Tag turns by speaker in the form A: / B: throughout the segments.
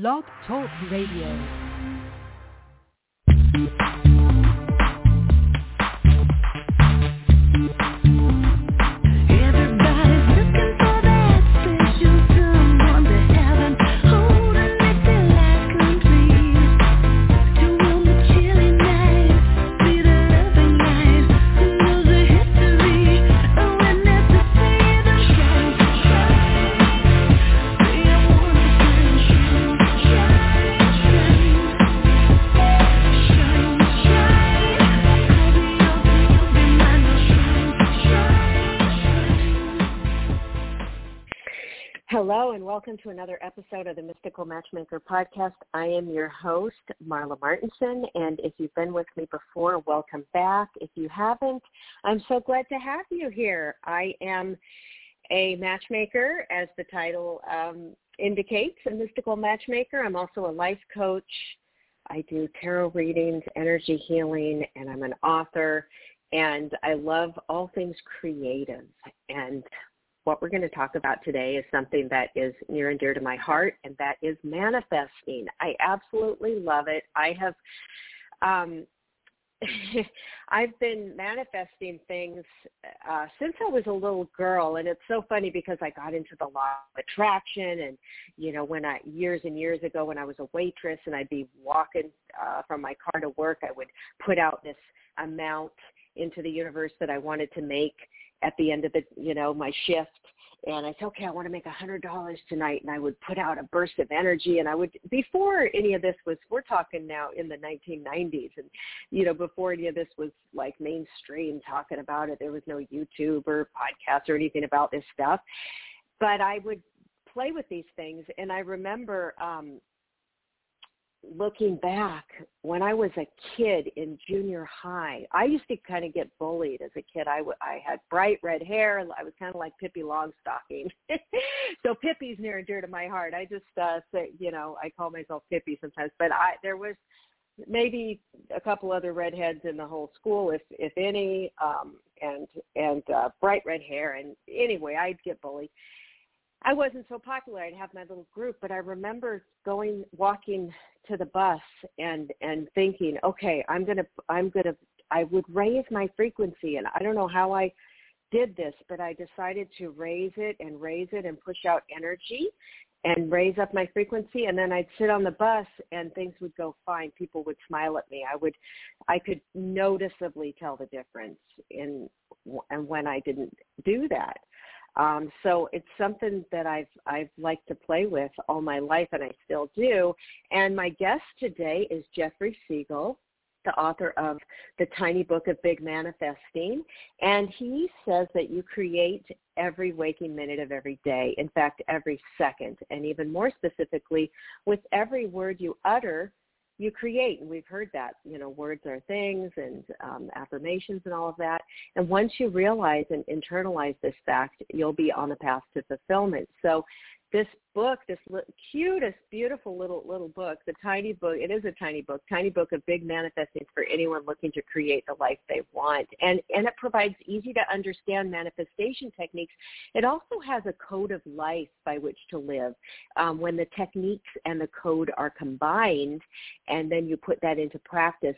A: Blog Talk Radio.
B: Welcome to another episode of the Mystical Matchmaker podcast. I am your host, Marla Martenson, and if you've been with me before, welcome back. If you haven't, I'm so glad to have you here. I am a matchmaker, as the title um, indicates, a mystical matchmaker. I'm also a life coach. I do tarot readings, energy healing, and I'm an author. And I love all things creative. And what we're going to talk about today is something that is near and dear to my heart, and that is manifesting. I absolutely love it. I have, um, I've been manifesting things uh, since I was a little girl, and it's so funny because I got into the law of attraction, and you know, when I years and years ago when I was a waitress, and I'd be walking uh, from my car to work, I would put out this amount into the universe that I wanted to make at the end of the you know my shift and I said, okay, I want to make a hundred dollars tonight, and I would put out a burst of energy, and I would before any of this was, we're talking now in the 1990s, and you know before any of this was like mainstream talking about it, there was no YouTube or podcast or anything about this stuff, but I would play with these things, and I remember um, looking back when I was a kid in junior high, I used to kind of get bullied as a kid. I, w- I had bright red hair. I was kind of like Pippi Longstocking. so Pippi's near and dear to my heart. I just uh, say, you know, I call myself Pippi sometimes, but I there was maybe a couple other redheads in the whole school, if if any, um, and and uh, bright red hair. And anyway, I'd get bullied. I wasn't so popular. I'd have my little group, but I remember going walking to the bus and and thinking, okay, I'm gonna I'm gonna I would raise my frequency, and I don't know how I did this, but I decided to raise it and raise it and push out energy and raise up my frequency and then I'd sit on the bus and things would go fine. People would smile at me. I would I could noticeably tell the difference in and when I didn't do that. Um, so it's something that I've I've liked to play with all my life, and I still do. And my guest today is Jeffrey Segal, the author of the Tiny Book of Big Manifesting, and he says that you create every waking minute of every day. In fact, every second, and even more specifically, with every word you utter, you create and we've heard that you know words are things and um, affirmations and all of that. And once you realize and internalize this fact you'll be on the path to fulfillment. So this book this li- cutest beautiful little little book the tiny book it is a tiny book tiny book of big manifesting for anyone looking to create the life they want. And and it provides easy to understand manifestation techniques. It also has a code of life by which to live um, when the techniques and the code are combined and then you put that into practice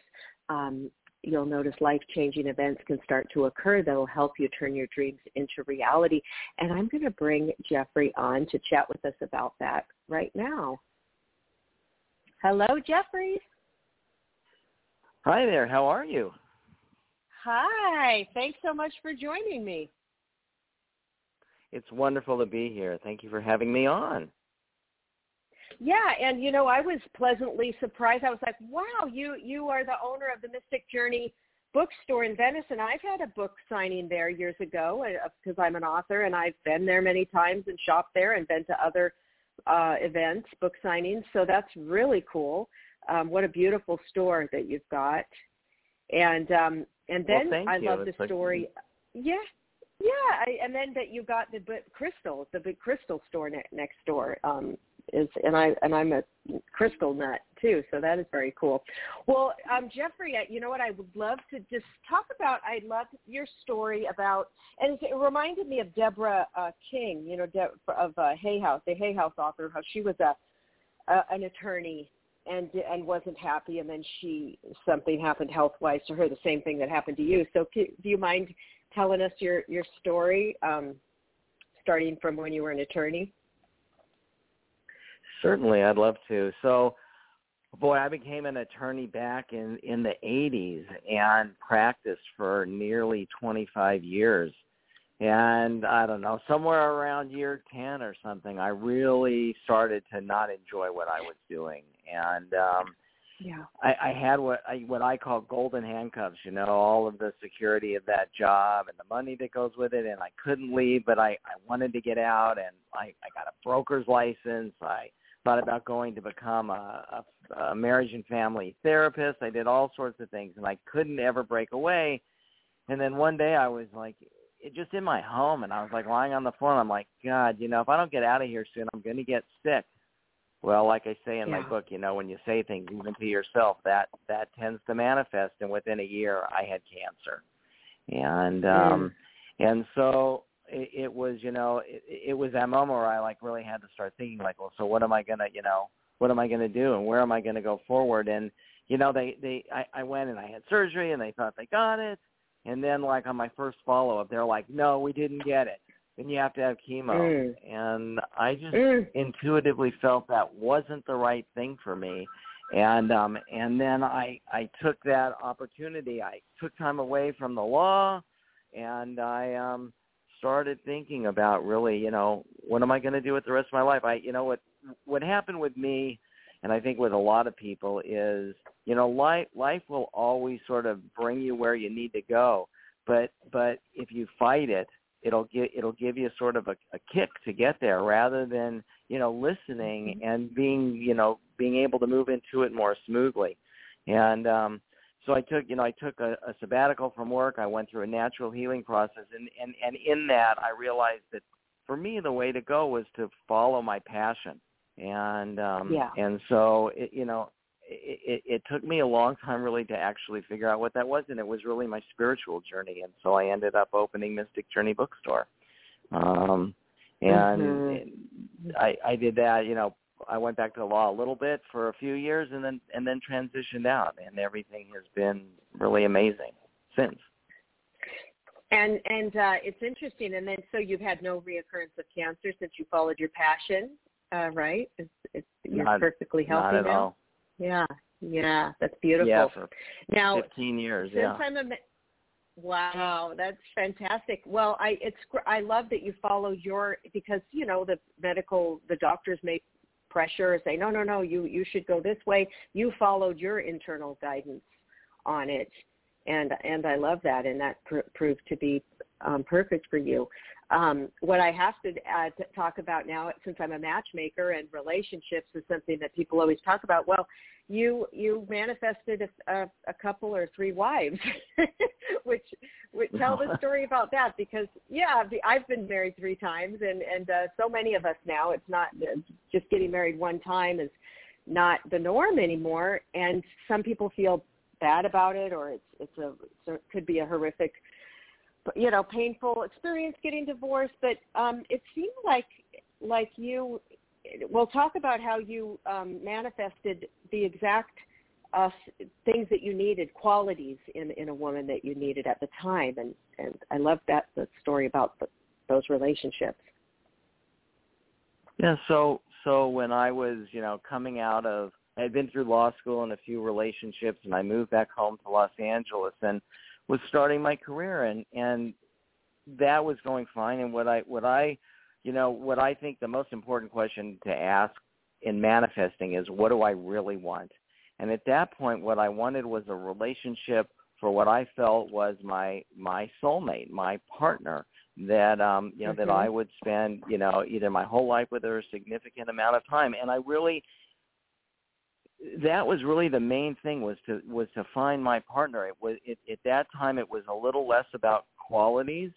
B: um, you'll notice life-changing events can start to occur that will help you turn your dreams into reality. And I'm going to bring Jeffrey on to chat with us about that right now. Hello, Jeffrey.
C: Hi there. How are you?
B: Hi. Thanks so much for joining me.
C: It's wonderful to be here. Thank you for having me on.
B: Yeah, and you know, I was pleasantly surprised. I was like, "Wow, you you are the owner of the Mystic Journey bookstore in Venice, and I've had a book signing there years ago because I'm an author, and I've been there many times and shopped there and been to other uh, events, book signings. So that's really cool. Um, what a beautiful store that you've got, and um, and then
C: thank
B: I
C: you.
B: love
C: It's
B: the
C: like-
B: story. Yeah, yeah, I, and then that you got the crystal, the big crystal store ne- next door. Um, is and I and I'm a crystal nut too, so that is very cool. Well, um, Jeffrey, you know what I would love to just talk about. I love your story about, and it reminded me of Deborah uh, King, you know, De- of uh, Hay House, the Hay House author, how she was a uh, an attorney and and wasn't happy and then she something happened health wise to her the same thing that happened to you so do you mind telling us your your story um starting from when you were an attorney
C: certainly i'd love to. So boy i became an attorney back in in the 80s and practiced for nearly 25 years. And i don't know somewhere around year 10 or something i really started to not enjoy what i was doing. And um
B: yeah.
C: I, I had what I what I call golden handcuffs, you know, all of the security of that job and the money that goes with it and I couldn't leave but I, I wanted to get out and I, I got a broker's license. I thought about going to become a, a, a marriage and family therapist. I did all sorts of things and I couldn't ever break away. And then one day I was like it just in my home and I was like lying on the floor and I'm like, God, you know, if I don't get out of here soon I'm gonna get sick well, like I say in
B: yeah.
C: my book, you know, when you say things even to yourself, that that tends to manifest. And within a year, I had cancer, and um, mm. and so it, it was, you know, it, it was that moment where I like really had to start thinking, like, well, so what am I gonna, you know, what am I gonna do, and where am I gonna go forward? And you know, they they I, I went and I had surgery, and they thought they got it, and then like on my first follow up, they're like, no, we didn't get it and you have to have chemo.
B: Mm.
C: And I just
B: Mm.
C: intuitively felt that wasn't the right thing for me. And um and then I I took that opportunity. I took time away from the law and I um started thinking about really, you know, what am I going to do with the rest of my life? I you know what what happened with me and I think with a lot of people is, you know, life life will always sort of bring you where you need to go. But but if you fight it, it'll give it'll give you sort of a, a kick to get there rather than you know listening
B: Mm-hmm.
C: and being you know being able to move into it more smoothly and um so i took you know i took a, a sabbatical from work i went through a natural healing process and and and in that i realized that for me the way to go was to follow my passion and um
B: Yeah.
C: and so it, you know it, it, it took me a long time really to actually figure out what that was, and it was really my spiritual journey. And so I ended up opening Mystic Journey Bookstore, um, and
B: Mhm.
C: I, I did that. You know, I went back to the law a little bit for a few years, and then and then transitioned out, and everything has been really amazing since.
B: And and uh, it's interesting. And then so you've had no reoccurrence of cancer since you followed your passion, uh, right? It's, it's, you're
C: Not-
B: perfectly healthy
C: Not at
B: now.
C: all.
B: Yeah, yeah, that's beautiful.
C: Yeah, for
B: now,
C: 15 years.
B: since
C: Yeah.
B: I'm a wow, that's fantastic. Well, I it's gr- I love that you follow your because you know the medical the doctors make pressure or say no no no you you should go this way. You followed your internal guidance on it, and and I love that, and that pr- proved to be um, perfect for you. Um, what I have to uh, t- talk about now, since I'm a matchmaker and relationships is something that people always talk about. Well, you you manifested a, a, a couple or three wives, which, which tell the story about that because yeah, I've been married three times, and and uh, so many of us now. It's not uh, just getting married one time is not the norm anymore, and some people feel bad about it, or it's it's a it could be a horrific you know painful experience getting divorced but um it seemed like like you we'll talk about how you um manifested the exact uh things that you needed qualities in in a woman that you needed at the time and and i love that the story about the, those relationships.
C: Yeah, so so when I was, you know, coming out of I had been through law school and a few relationships and I moved back home to Los Angeles and was starting my career and and that was going fine and what I what I you know, what I think the most important question to ask in manifesting is what do I really want? And at that point what I wanted was a relationship for what I felt was my my soulmate, my partner that um you know that
B: Mhm.
C: I would spend you know either my whole life with or a significant amount of time and I really that was really the main thing was to was to find my partner. It was it, at that time it was a little less about qualities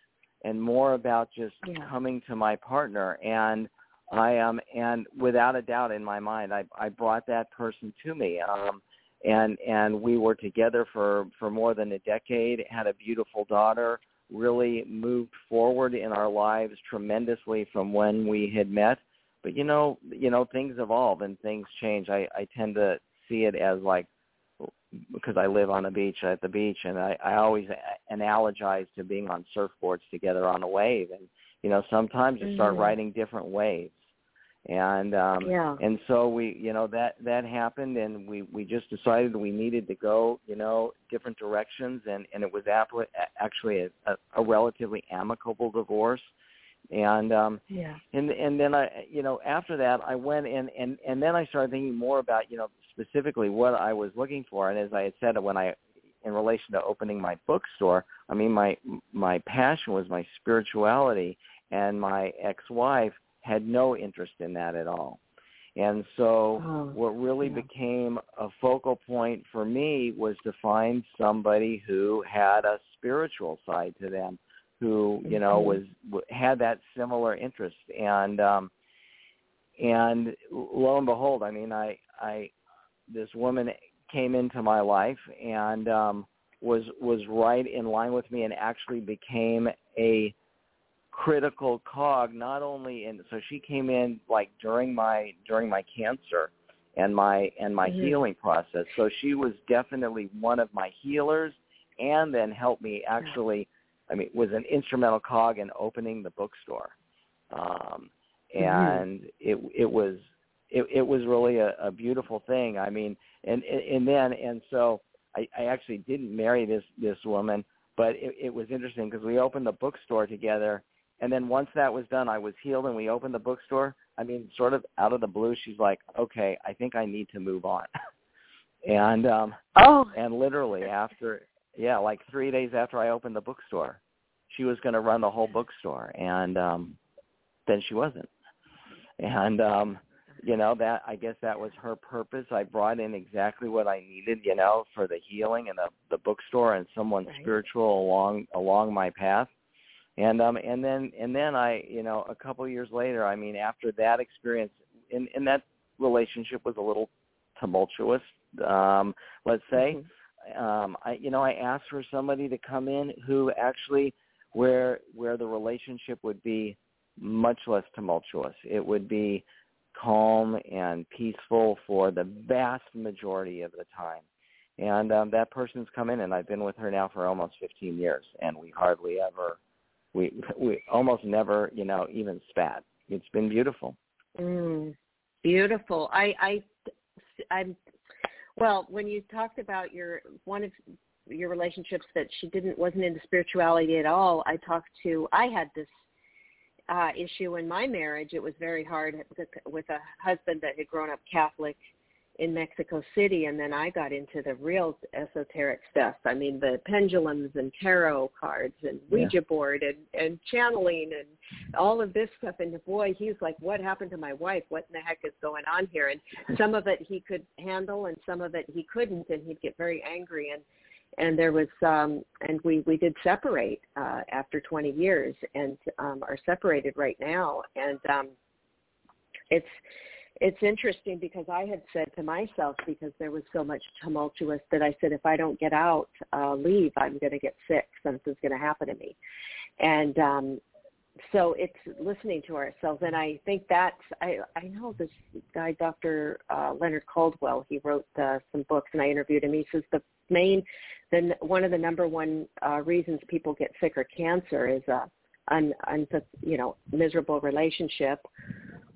C: and more about just
B: Yeah.
C: coming to my partner. And I um and without a doubt in my mind I I brought that person to me. Um and and we were together for for more than a decade had a beautiful daughter really moved forward in our lives tremendously from when we had met but you know, you know, things evolve and things change. I I tend to see it as like because I live on the beach at the beach, and I I always analogize to being on surfboards together on a wave, and you know, sometimes you start
B: Mhm.
C: riding different waves and um
B: Yeah.
C: and so we you know that that happened and we we just decided we needed to go you know different directions and and it was apl- actually a, a, a relatively amicable divorce and um
B: Yeah.
C: and and then I you know after that I went and and and then I started thinking more about you know specifically what I was looking for and as I had said when I in relation to opening my bookstore I mean my my passion was my spirituality and my ex-wife had no interest in that at all. And so
B: Oh,
C: what really
B: yeah.
C: became a focal point for me was to find somebody who had a spiritual side to them who, you know,
B: Mhm.
C: was had that similar interest and um and lo and behold, I mean, I I this woman came into my life and um was was right in line with me and actually became a critical cog not only in so she came in like during my during my cancer and my and my
B: Mhm.
C: healing process so she was definitely one of my healers and then helped me actually i mean was an instrumental cog in opening the bookstore um and it it was it it was really a, a beautiful thing i mean and and then and so i i actually didn't marry this this woman but it, it was interesting because we opened the bookstore together and then once that was done, I was healed, and we opened the bookstore. I mean, sort of out of the blue, she's like, "Okay, I think I need to move on." and um,
B: Oh.
C: and literally after, yeah, like three days after I opened the bookstore, she was going to run the whole bookstore, and um, then she wasn't. And um, you know that I guess that was her purpose. I brought in exactly what I needed, you know, for the healing and the the bookstore and someone
B: Right.
C: spiritual along along my path and um and then and then i you know a couple of years later i mean after that experience and and that relationship was a little tumultuous um let's say
B: Mhm.
C: Um i you know i asked for somebody to come in who actually where where the relationship would be much less tumultuous it would be calm and peaceful for the vast majority of the time and um that person's come in and i've been with her now for almost 15 years and we hardly ever we we almost never you know even spat it's been beautiful
B: Mm, beautiful. I, I, I'm. Well, when you talked about your one of your relationships that she didn't wasn't into spirituality at all, I talked to. I had this uh issue in my marriage. It was very hard with, a husband that had grown up Catholic in Mexico City, and then I got into the real esoteric stuff. I mean, the pendulums and tarot cards and Ouija board and and channeling and all of this stuff. And the boy, he's like, "What happened to my wife? What in the heck is going on here?" And some of it he could handle, and some of it he couldn't, and he'd get very angry. And and there was um and we we did separate uh after 20 years and um are separated right now and um it's it's interesting because I had said to myself because there was so much tumultuous that I said if I don't get out, uh, leave, I'm going to get sick. Something's going to happen to me, and um, so it's listening to ourselves. And I think that's I I know this guy, Dr. Uh, Leonard Coldwell. He wrote uh, some books, and I interviewed him. He says the main, then one of the number one uh, reasons people get sick or cancer is a un, un you know miserable relationship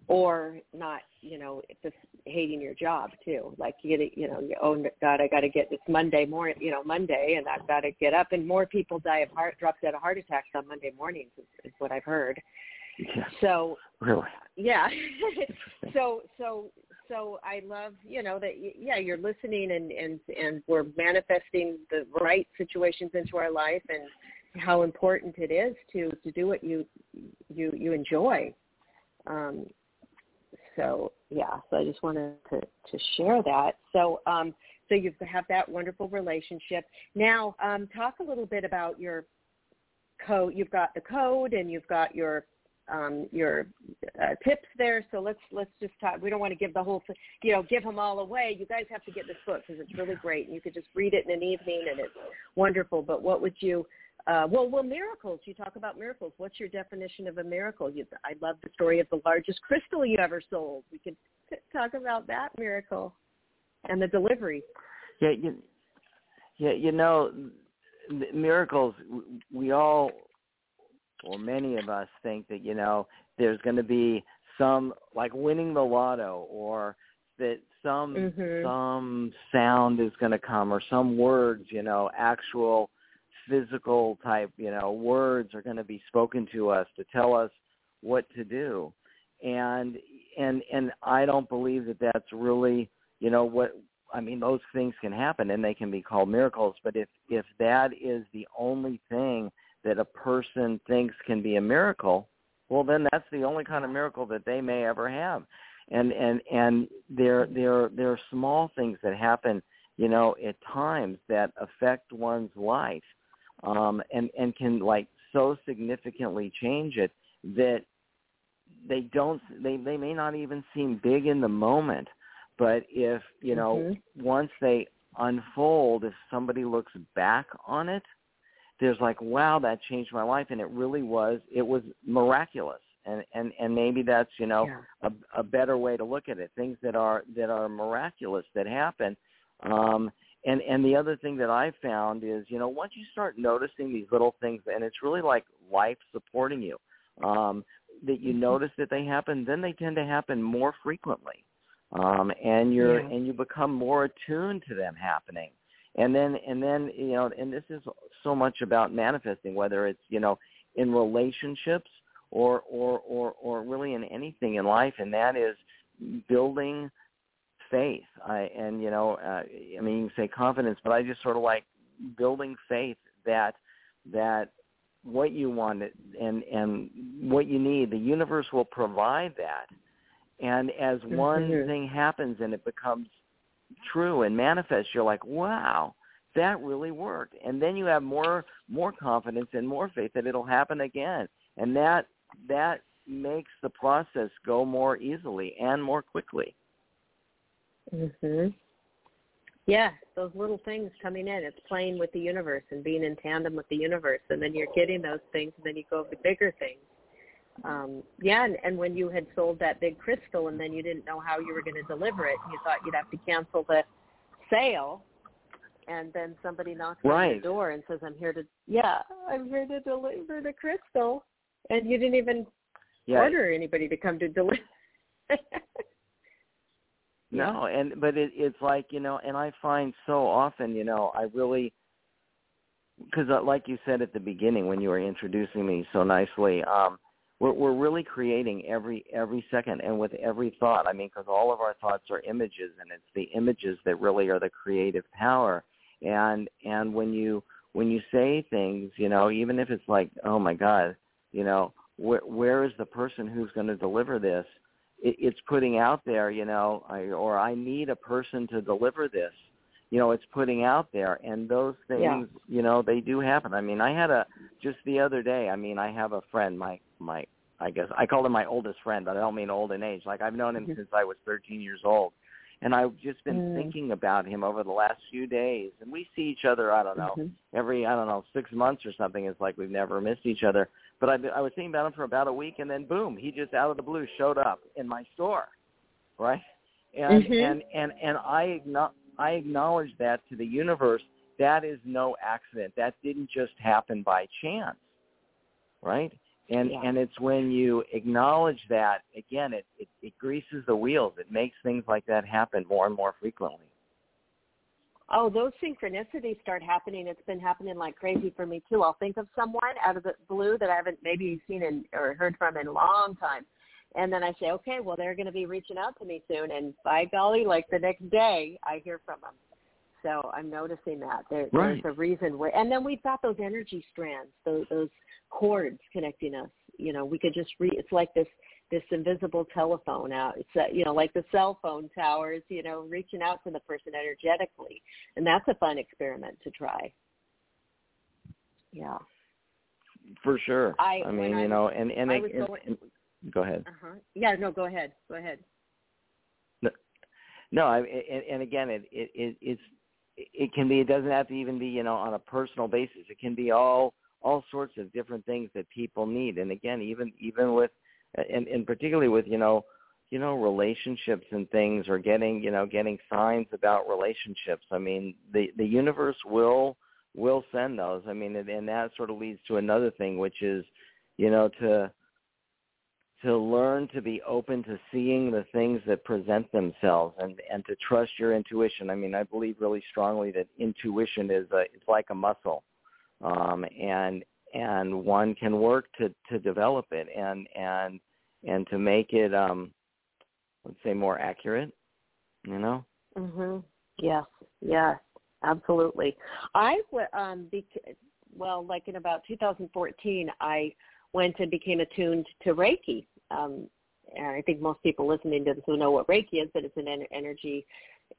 B: or not, you know, just hating your job too. Like you get, you know, you, oh God, I got to get it's Monday morning, you know, Monday, and I've got to get up. And more people die of heart, drop dead of heart attacks on Monday mornings, is, is what I've heard.
C: yeah
B: So
C: really
B: yeah, so so so I love, you know, that yeah, you're listening and and and we're manifesting the right situations into our life and how important it is to to do what you you you enjoy. Um, so yeah, so I just wanted to to share that. So um, so you have that wonderful relationship. Now, um, talk a little bit about your code. You've got the code, and you've got your um, your uh, tips there. So let's let's just talk. We don't want to give the whole, you know, give them all away. You guys have to get this book because it's really great, and you could just read it in an evening, and it's wonderful. But what would you uh, well, well, miracles. You talk about miracles. What's your definition of a miracle? You, I love the story of the largest crystal you ever sold. We could talk about that miracle and the delivery.
C: Yeah, you, yeah, you know, miracles. We all, or many of us, think that you know there's going to be some like winning the lotto, or that some
B: Mhm.
C: some sound is going to come, or some words, you know, actual physical type, you know, words are going to be spoken to us to tell us what to do. And and and I don't believe that that's really, you know, what I mean those things can happen and they can be called miracles, but if if that is the only thing that a person thinks can be a miracle, well then that's the only kind of miracle that they may ever have. And and and there there there are small things that happen, you know, at times that affect one's life um, and and can like so significantly change it that they don't they they may not even seem big in the moment, but if you know
B: Mhm.
C: once they unfold, if somebody looks back on it, there's like wow that changed my life, and it really was it was miraculous. And, and and maybe that's you know
B: Yeah.
C: a, a better way to look at it. Things that are that are miraculous that happen, um, and and the other thing that I found is you know once you start noticing these little things, and it's really like life supporting you, um, that you notice that they happen, then they tend to happen more frequently, um, and you're
B: Yeah.
C: and you become more attuned to them happening. And then and then you know, and this is so much about manifesting, whether it's you know in relationships or or or or really in anything in life, and that is building faith. I and you know, uh, I mean, you can say confidence, but I just sort of like building faith that that what you want and and what you need, the universe will provide that. And as one thing happens and it becomes true and manifests, you're like, wow, that really worked. And then you have more more confidence and more faith that it'll happen again. And that that makes the process go more easily and more quickly.
B: Mhm. Yeah, those little things coming in. It's playing with the universe and being in tandem with the universe, and then you're getting those things, and then you go to bigger things. Um, yeah, and, and when you had sold that big crystal, and then you didn't know how you were going to deliver it, you thought you'd have to cancel the sale, and then somebody knocks on
C: Right.
B: your door and says, "I'm here to yeah, I'm here to deliver the crystal," and you didn't even
C: Yeah.
B: order anybody to come to deliver.
C: No, and but it, it's like you know, and I find so often, you know, I really because uh, like you said at the beginning when you were introducing me so nicely, um, we're we're really creating every every second and with every thought. I mean, because all of our thoughts are images, and it's the images that really are the creative power. And and when you when you say things, you know, even if it's like, oh my God, you know, where where is the person who's going to deliver this? It, it's putting out there, you know, I, or I need a person to deliver this. You know, it's putting out there, and those things,
B: Yeah.
C: you know, they do happen. I mean, I had a just the other day. I mean, I have a friend, my my, I guess I call him my oldest friend, but I don't mean old in age. Like I've known him
B: Mhm.
C: since I was 13 years old, and I've just been
B: Mm.
C: thinking about him over the last few days. And we see each other, I don't know,
B: Mhm.
C: every I don't know six months or something. It's like we've never missed each other. But I, I was thinking about him for about a week, and then boom, he just out of the blue showed up in my store, right? And
B: Mhm.
C: and and and I I acknowledge that to the universe. That is no accident. That didn't just happen by chance, right? And
B: Yeah.
C: and it's when you acknowledge that again, it, it it greases the wheels. It makes things like that happen more and more frequently.
B: Oh, those synchronicities start happening. It's been happening like crazy for me too. I'll think of someone out of the blue that I haven't maybe seen in, or heard from in a long time, and then I say, okay, well they're going to be reaching out to me soon, and by golly, like the next day I hear from them. So I'm noticing that there,
C: Right.
B: there's a reason where, and then we've got those energy strands, those those cords connecting us. You know, we could just re. It's like this this invisible telephone out. It's uh, you know like the cell phone towers. You know, reaching out to the person energetically, and that's a fun experiment to try. Yeah.
C: For sure.
B: I-
C: mean,
B: when I
C: you know, and and,
B: I
C: it-
B: was
C: and-
B: going-
C: and- go ahead.
B: Uh huh. Yeah. No. Go ahead. Go ahead.
C: No, I, and, and again, it, it it it's it can be. It doesn't have to even be you know on a personal basis. It can be all all sorts of different things that people need. And again, even even with and, and particularly with you know you know relationships and things or getting you know getting signs about relationships. I mean the the universe will will send those. I mean and, and that sort of leads to another thing which is you know to to learn to be open to seeing the things that present themselves and and to trust your intuition. I mean i believe really strongly that intuition is a it's like a muscle. Um and and one can work to to develop it and and and to make it um let's say more accurate you know?
B: Mhm yes. Yes. Absolutely. I um bec- well like in about 2014 i went and became attuned to reiki. Um and i think most people listening to this will know what reiki is but it's an energy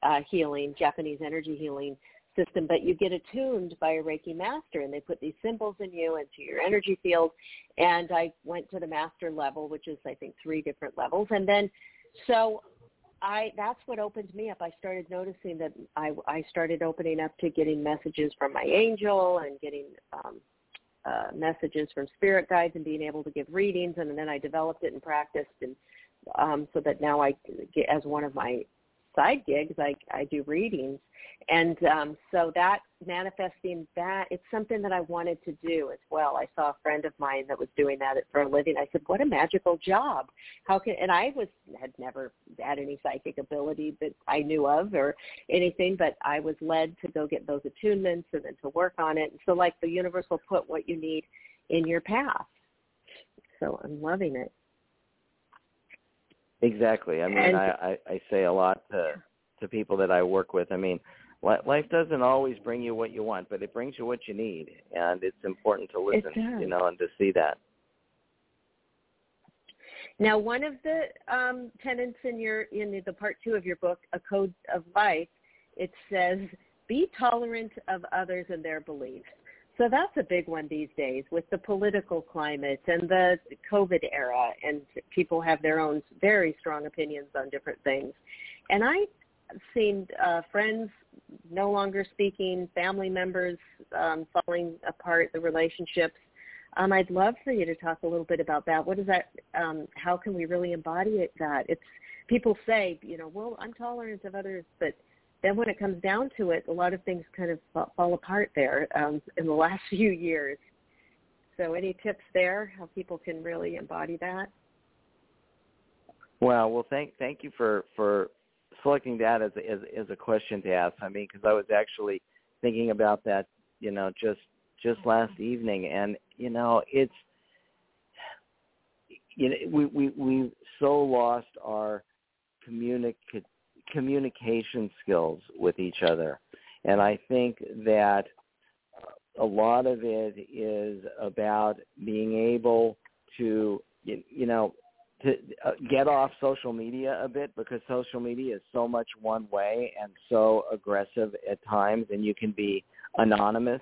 B: uh healing japanese energy healing system, but you get attuned by a Reiki master and they put these symbols in you into your energy field. And I went to the master level, which is I think three different levels. And then so I that's what opened me up. I started noticing that I I started opening up to getting messages from my angel and getting um uh, messages from spirit guides and being able to give readings and then I developed it and practiced and um, so that now I get as one of my side gigs I I do readings and um, so that manifesting that, it's something that I wanted to do as well. I saw a friend of mine that was doing that for a living. I said, what a magical job. How can, and I was, had never had any psychic ability that I knew of or anything, but I was led to go get those attunements and then to work on it. And so like the universe will put what you need in your path. So I'm loving it.
C: Exactly. I mean, and, I, I, I say a lot to, to people that I work with. I mean, life doesn't always bring you what you want, but it brings you what you need, and it's important to listen, you know, and to see that.
B: Now, one of the um, tenets in your in the, the part two of your book, A Code of Life, it says, "Be tolerant of others and their beliefs." So that's a big one these days with the political climate and the COVID era, and people have their own very strong opinions on different things. And I've seen uh, friends no longer speaking, family members um, falling apart, the relationships. Um, I'd love for you to talk a little bit about that. What is that? Um, how can we really embody it, that? It's people say, you know, well, I'm tolerant of others, but then when it comes down to it, a lot of things kind of fall apart there um, in the last few years. So, any tips there? How people can really embody that?
C: Well, well, thank thank you for for selecting that as a, as, as a question to ask. I mean, because I was actually thinking about that, you know, just just last evening, and you know, it's you know, we we we so lost our communic communication skills with each other, and I think that a lot of it is about being able to you, know to uh, get off social media a bit because social media is so much one way and so aggressive at times and you can be anonymous.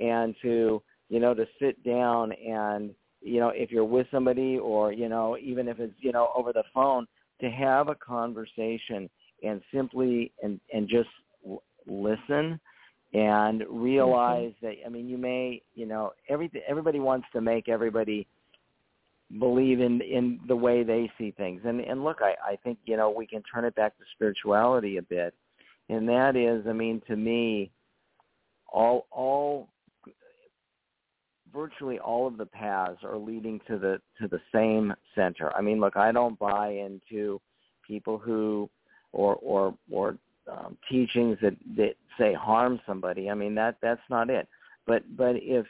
C: And to you know to sit down and you know if you're with somebody or you know even if it's you know over the phone to have a conversation and simply and and just listen and realize that I mean you may you know every everybody wants to make everybody believe in in the way they see things. And and look, I I think you know we can turn it back to spirituality a bit, and that is, I mean, to me, all all virtually all of the paths are leading to the to the same center. I mean, look, I don't buy into people who or or or um, teachings that that say harm somebody. I mean, that that's not it. But but if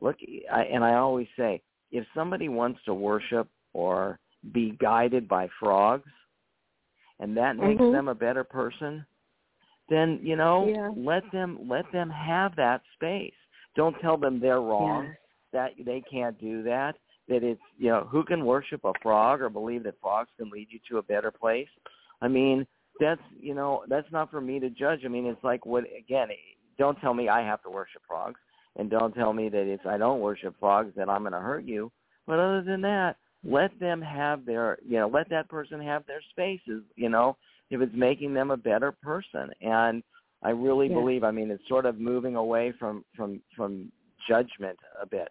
C: look, I, and I always say if somebody wants to worship or be guided by frogs and that makes mm-hmm. them a better person then you know
B: yeah.
C: let them let them have that space don't tell them they're wrong that they can't do that that it's you know who can worship a frog or believe that frogs can lead you to a better place i mean that's you know that's not for me to judge i mean it's like what again don't tell me i have to worship frogs and don't tell me that if I don't worship frogs that I'm going to hurt you. But other than that, let them have their, you know, let that person have their spaces, you know, if it's making them a better person. And I really
B: yeah.
C: believe, I mean, it's sort of moving away from from from judgment a bit.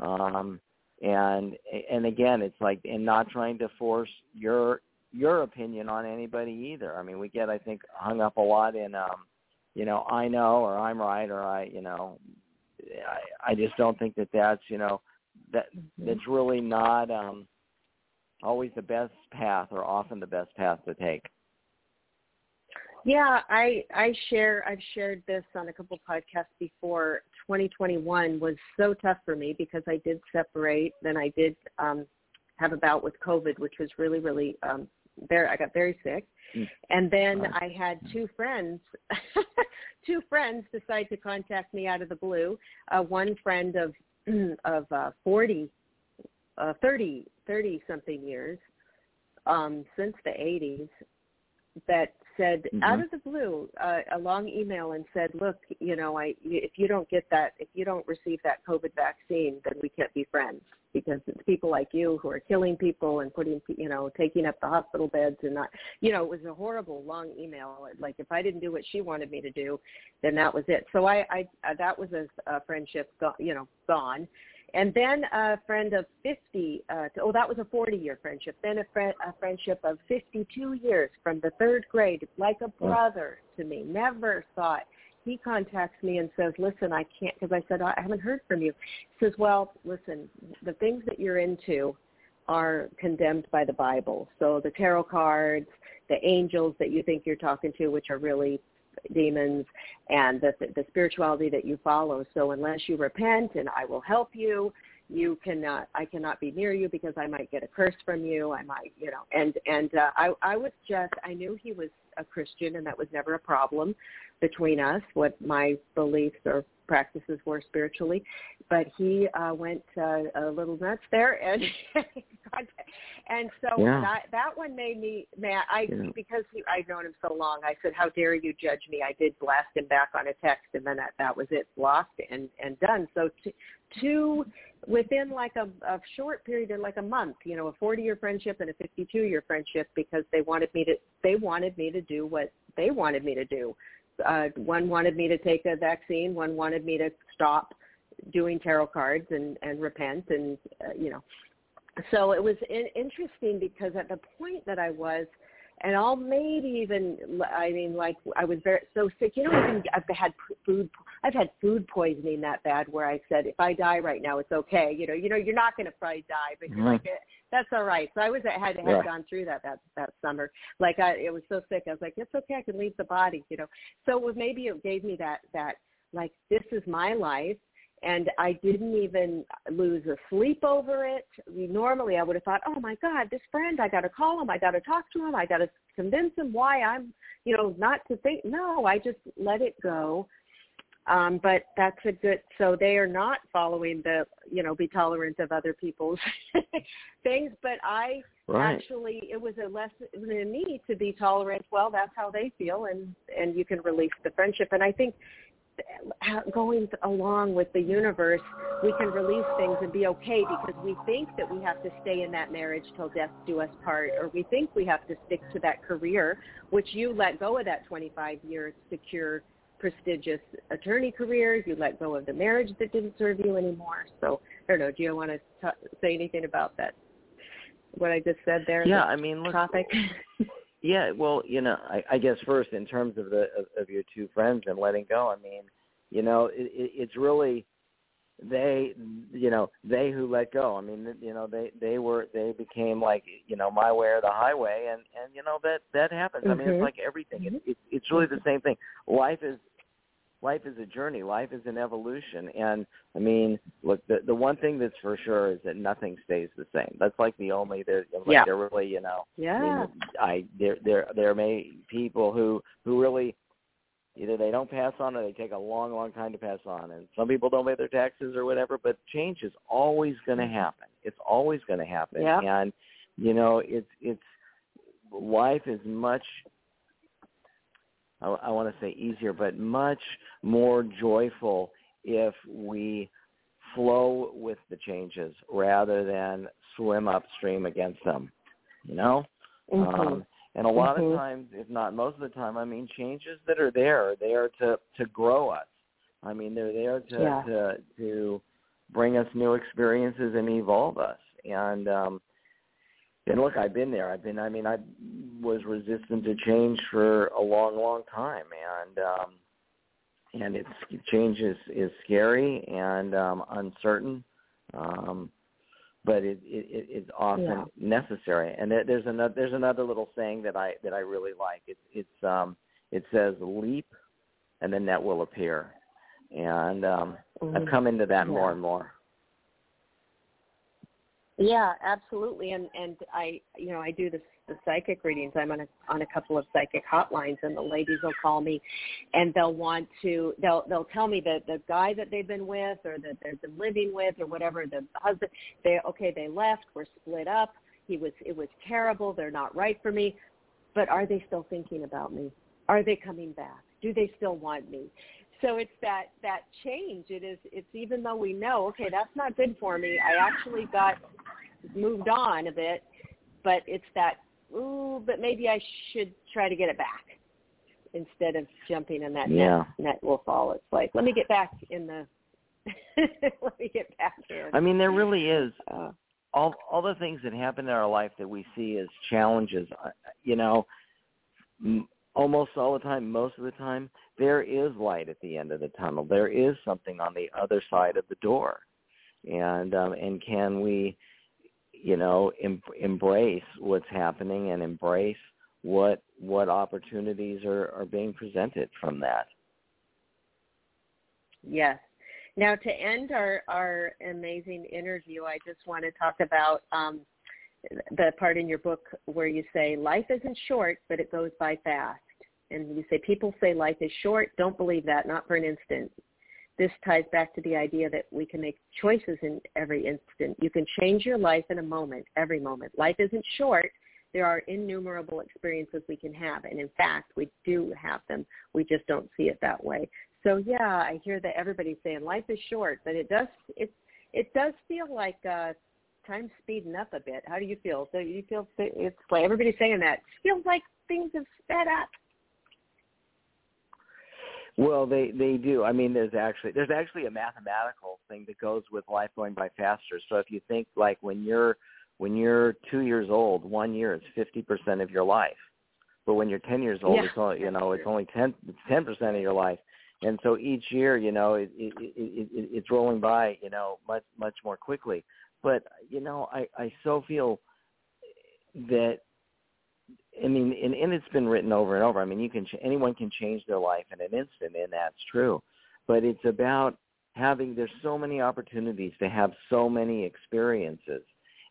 C: um and and again it's like and not trying to force your your opinion on anybody either i mean we get i think hung up a lot in um you know i know or i'm right or i you know i i just don't think that that's you know that
B: Mm-hmm.
C: that's really not um always the best path or often the best path to take
B: Yeah, I I share I've shared this on a couple podcasts before. 2021 was so tough for me because I did separate, then I did um have a bout with COVID, which was really really um very I got very sick.
C: Mm.
B: And then
C: Right.
B: I had two friends two friends decide to contact me out of the blue. Uh one friend of of uh 40 uh 30 30 something years um since the 80s that said
C: Mhm.
B: out of the blue uh, a long email and said, "Look, you know, I if you don't get that, if you don't receive that COVID vaccine, then we can't be friends because it's people like you who are killing people and putting, you know, taking up the hospital beds and not, you know, it was a horrible long email. Like if I didn't do what she wanted me to do, then that was it. So I, I uh, that was a, a friendship, go, you know, gone. And then a friend of 50, uh, oh, that was a 40-year friendship. Then a, friend, a friendship of 52 years from the third grade, like a brother to me. Never thought. He contacts me and says, listen, I can't, because I said, I haven't heard from you. He says, well, listen, the things that you're into are condemned by the Bible. So the tarot cards, the angels that you think you're talking to, which are really demons and the, the spirituality that you follow. So unless you repent and I will help you, you cannot, I cannot be near you because I might get a curse from you. I might, you know, and, and, uh, I, I was just, I knew he was a Christian and that was never a problem between us, what my beliefs or practices were spiritually. But he, uh, went, uh, a little nuts there and, and so
C: Yeah.
B: that, that one made me, man, I,
C: Yeah.
B: because he, I've known him so long, I said, how dare you judge me? I did blast him back on a text and then that, that was it, blocked and, and done. So t- two, within like a, a short period of like a month, you know, a 40 year friendship and a 52 year friendship because they wanted me to, they wanted me to do what they wanted me to do. Uh, one wanted me to take a vaccine. One wanted me to stop doing tarot cards and, and repent and, uh, you know, so it was in, interesting because at the point that I was, and I'll maybe even, I mean, like I was very so sick. You know, even I've had food, I've had food poisoning that bad where I said, if I die right now, it's okay. You know, you know, you're not going to probably die, but you're
C: Mhm.
B: like, that's all right. So I was, I had had
C: Right.
B: gone through that that that summer. Like I, it was so sick. I was like, it's okay. I can leave the body. You know. So it was, maybe it gave me that that like this is my life and I didn't even lose a sleep over it. Normally, I would have thought, "Oh my God, this friend! I got to call him. I got to talk to him. I got to convince him why I'm, you know, not to think." No, I just let it go. Um, but that's a good. So they are not following the, you know, be tolerant of other people's things. But I
C: right
B: actually, it was a lesson in me to be tolerant. Well, that's how they feel, and and you can release the friendship. And I think going along with the universe, we can release things and be okay because we think that we have to stay in that marriage till death do us part, or we think we have to stick to that career, which you let go of that 25 year secure, prestigious attorney career. You let go of the marriage that didn't serve you anymore. So I don't know. Do you want to t- say anything about that? What I just said there.
C: yeah
B: the
C: i mean look
B: topic.
C: Yeah, well, you know, I, I guess first in terms of the of, of your two friends and letting go. I mean, you know, it, it, it's really they, you know, they who let go. I mean, you know, they they were they became like you know my way or the highway, and and you know that that happens. I mean, it's mm-hmm. like everything. It, mm-hmm. it, it's really the same thing. Life is life is a journey. Life is an evolution, and I mean, look, the the one thing that's for sure is that nothing stays the same. That's like the only there. Like
B: Yeah.
C: They're really, you know. I
B: yeah.
C: mean, I there there there may people who who really either they don't pass on or they take a long long time to pass on. And some people don't pay their taxes or whatever but change is always going to happen. It's always going to happen.
B: Yep.
C: and you know it's it's life is much I, I want to say easier but much more joyful if we flow with the changes rather than swim upstream against them you know?
B: Mhm.
C: um, and a lot
B: Mhm.
C: of times, if not most of the time, I mean, changes that are there are there to to grow us. I mean, they're there to
B: Yeah.
C: to to bring us new experiences and evolve us. And um, and look, I've been there. I've been. I mean, I was resistant to change for a long, long time, and um, and it's change is is scary and um, uncertain. Um, but it, it it's often
B: Yeah.
C: necessary. And there- there's another there's another little saying that I that I really like. It's it's um it says leap, and then that will appear. And um, I've
B: Mhm.
C: come into that more and more.
B: Yeah, absolutely. And and I you know, I do the the psychic readings. I'm on a on a couple of psychic hotlines and the ladies will call me and they'll want to they'll they'll tell me that the guy that they've been with or that they've been living with or whatever, the husband they okay, they left, we're split up, he was it was terrible, they're not right for me. But are they still thinking about me? Are they coming back? Do they still want me? So it's that that change. It is it's even though we know, okay, that's not good for me. I actually got moved on a bit, but it's that ooh, but maybe I should try to get it back instead of jumping in that
C: Yeah.
B: net net will fall. It's like let me get back in the let me get back in.
C: I mean, there really is
B: uh,
C: all all the things that happen in our life that we see as challenges. uh, You know, m- almost all the time, most of the time, there is light at the end of the tunnel. There is something on the other side of the door, and um, and can we, you know, em- embrace what's happening and embrace what what opportunities are are being presented from that.
B: Yes. Now to end our, our amazing interview, I just want to talk about um, the part in your book where you say life isn't short, but it goes by fast. And you say people say life is short. Don't believe that, not for an instant. This ties back to the idea that we can make choices in every instant. You can change your life in a moment, every moment. Life isn't short. There are innumerable experiences we can have. And in fact, we do have them. We just don't see it that way. So yeah, I hear that everybody's saying life is short, but it does it it does feel like uh time's speeding up a bit. How do you feel? So you feel it's like everybody's saying that. It feels like things have sped up.
C: Well, they they do. I mean, there's actually there's actually a mathematical thing that goes with life going by faster. So if you think like when you're when you're two years old, one year is fifty percent of your life. But when you're ten years old,
B: Yeah,
C: it's only you know it's only ten it's ten percent of your life. And so each year, you know, it, it, it, it, it's rolling by, you know, much much more quickly. But you know, I I so feel that I mean, and, and it's been written over and over. I mean, you can ch- anyone can change their life in an instant, and that's true. But it's about having. There's so many opportunities to have so many experiences,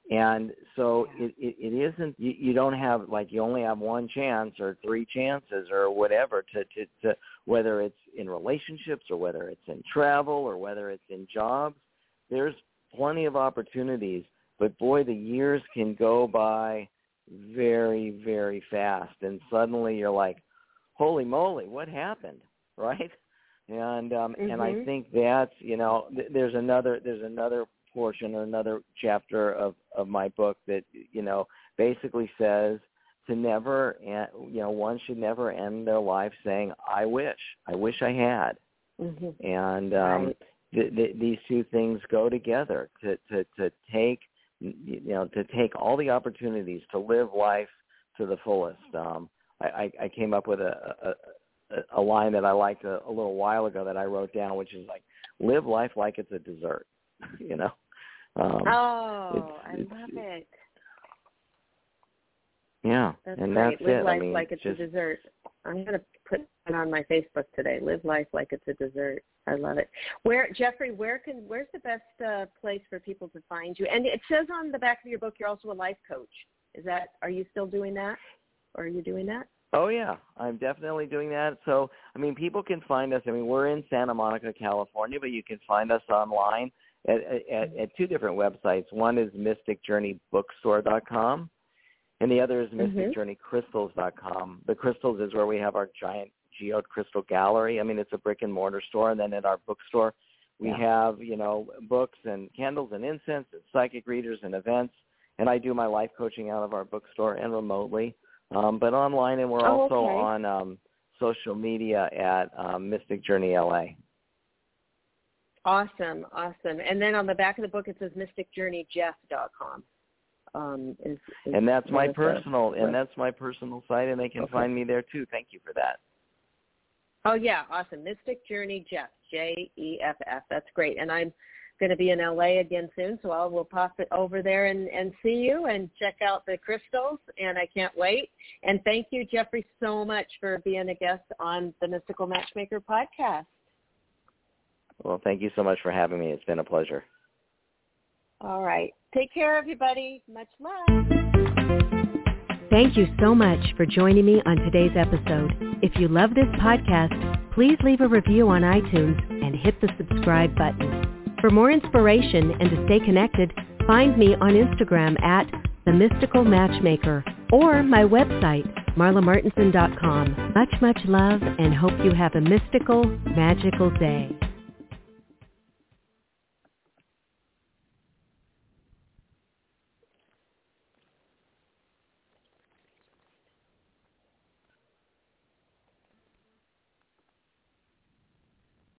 C: and so it, it, it isn't. You, you don't have like you only have one chance or three chances or whatever to, to to whether it's in relationships or whether it's in travel or whether it's in jobs. There's plenty of opportunities, but boy, the years can go by very very fast. And suddenly you're like holy moly what happened? Right? And um and i
B: Mhm.
C: think that's you know th- there's another there's another portion or another chapter of of my book that you know basically says to never you know one should never end their life saying i wish. I wish i had.
B: Hmm
C: and um
B: Right.
C: th- th- these two things go together to to to take you know to take all the opportunities to live life to the fullest um i i, I came up with a, a a line that i liked a, a little while ago that i wrote down which is like live life like it's a dessert you know um
B: oh,
C: it's-
B: I
C: it's-
B: love it.
C: yeah
B: That's
C: and
B: great.
C: that's
B: Live
C: it
B: life
C: i mean
B: like it's
C: just
B: a dessert. I'm gonna put it on my Facebook today. Live life like it's a dessert. I love it. Where Jeffrey, where can where's the best uh, place for people to find you? And it says on the back of your book you're also a life coach. Is that are you still doing that? Or are you doing that?
C: Oh yeah, I'm definitely doing that. So, I mean, people can find us. I mean, we're in Santa Monica, California, but you can find us online at at, at two different websites. One is mysticjourneybookstore.com, and the other is
B: Mhm.
C: mysticjourneycrystals.com. The crystals is where we have our giant geode crystal gallery. I mean, it's a brick and mortar store, and then at our bookstore, we
B: Yeah.
C: have you know books and candles and incense and psychic readers and events. And I do my life coaching out of our bookstore and remotely um, but online, and we're
B: Oh,
C: also
B: okay.
C: on um, social media at um, Mystic Journey LA.
B: Awesome, awesome. And then on the back of the book it says mysticjourneyjeff.com. Um, is, is
C: and that's my personal and that's my personal site and they can
B: Okay.
C: find me there too. Thank you for that.
B: Oh yeah, awesome. Mystic Journey Jeff, J E F F. That's great. And I'm going to be in LA again soon, so I will pop it over there and and see you and check out the crystals. And I can't wait. And thank you, Jeffrey, so much for being a guest on the Mystical Matchmaker podcast.
C: Well, thank you so much for having me. It's been a pleasure.
B: All right, take care, everybody. Much love.
A: Thank you so much for joining me on today's episode. If you love this podcast, please leave a review on iTunes and hit the subscribe button. For more inspiration and to stay connected, find me on Instagram at The Mystical Matchmaker or my website, marlamartenson.com. Much, much love and hope you have a mystical, magical day.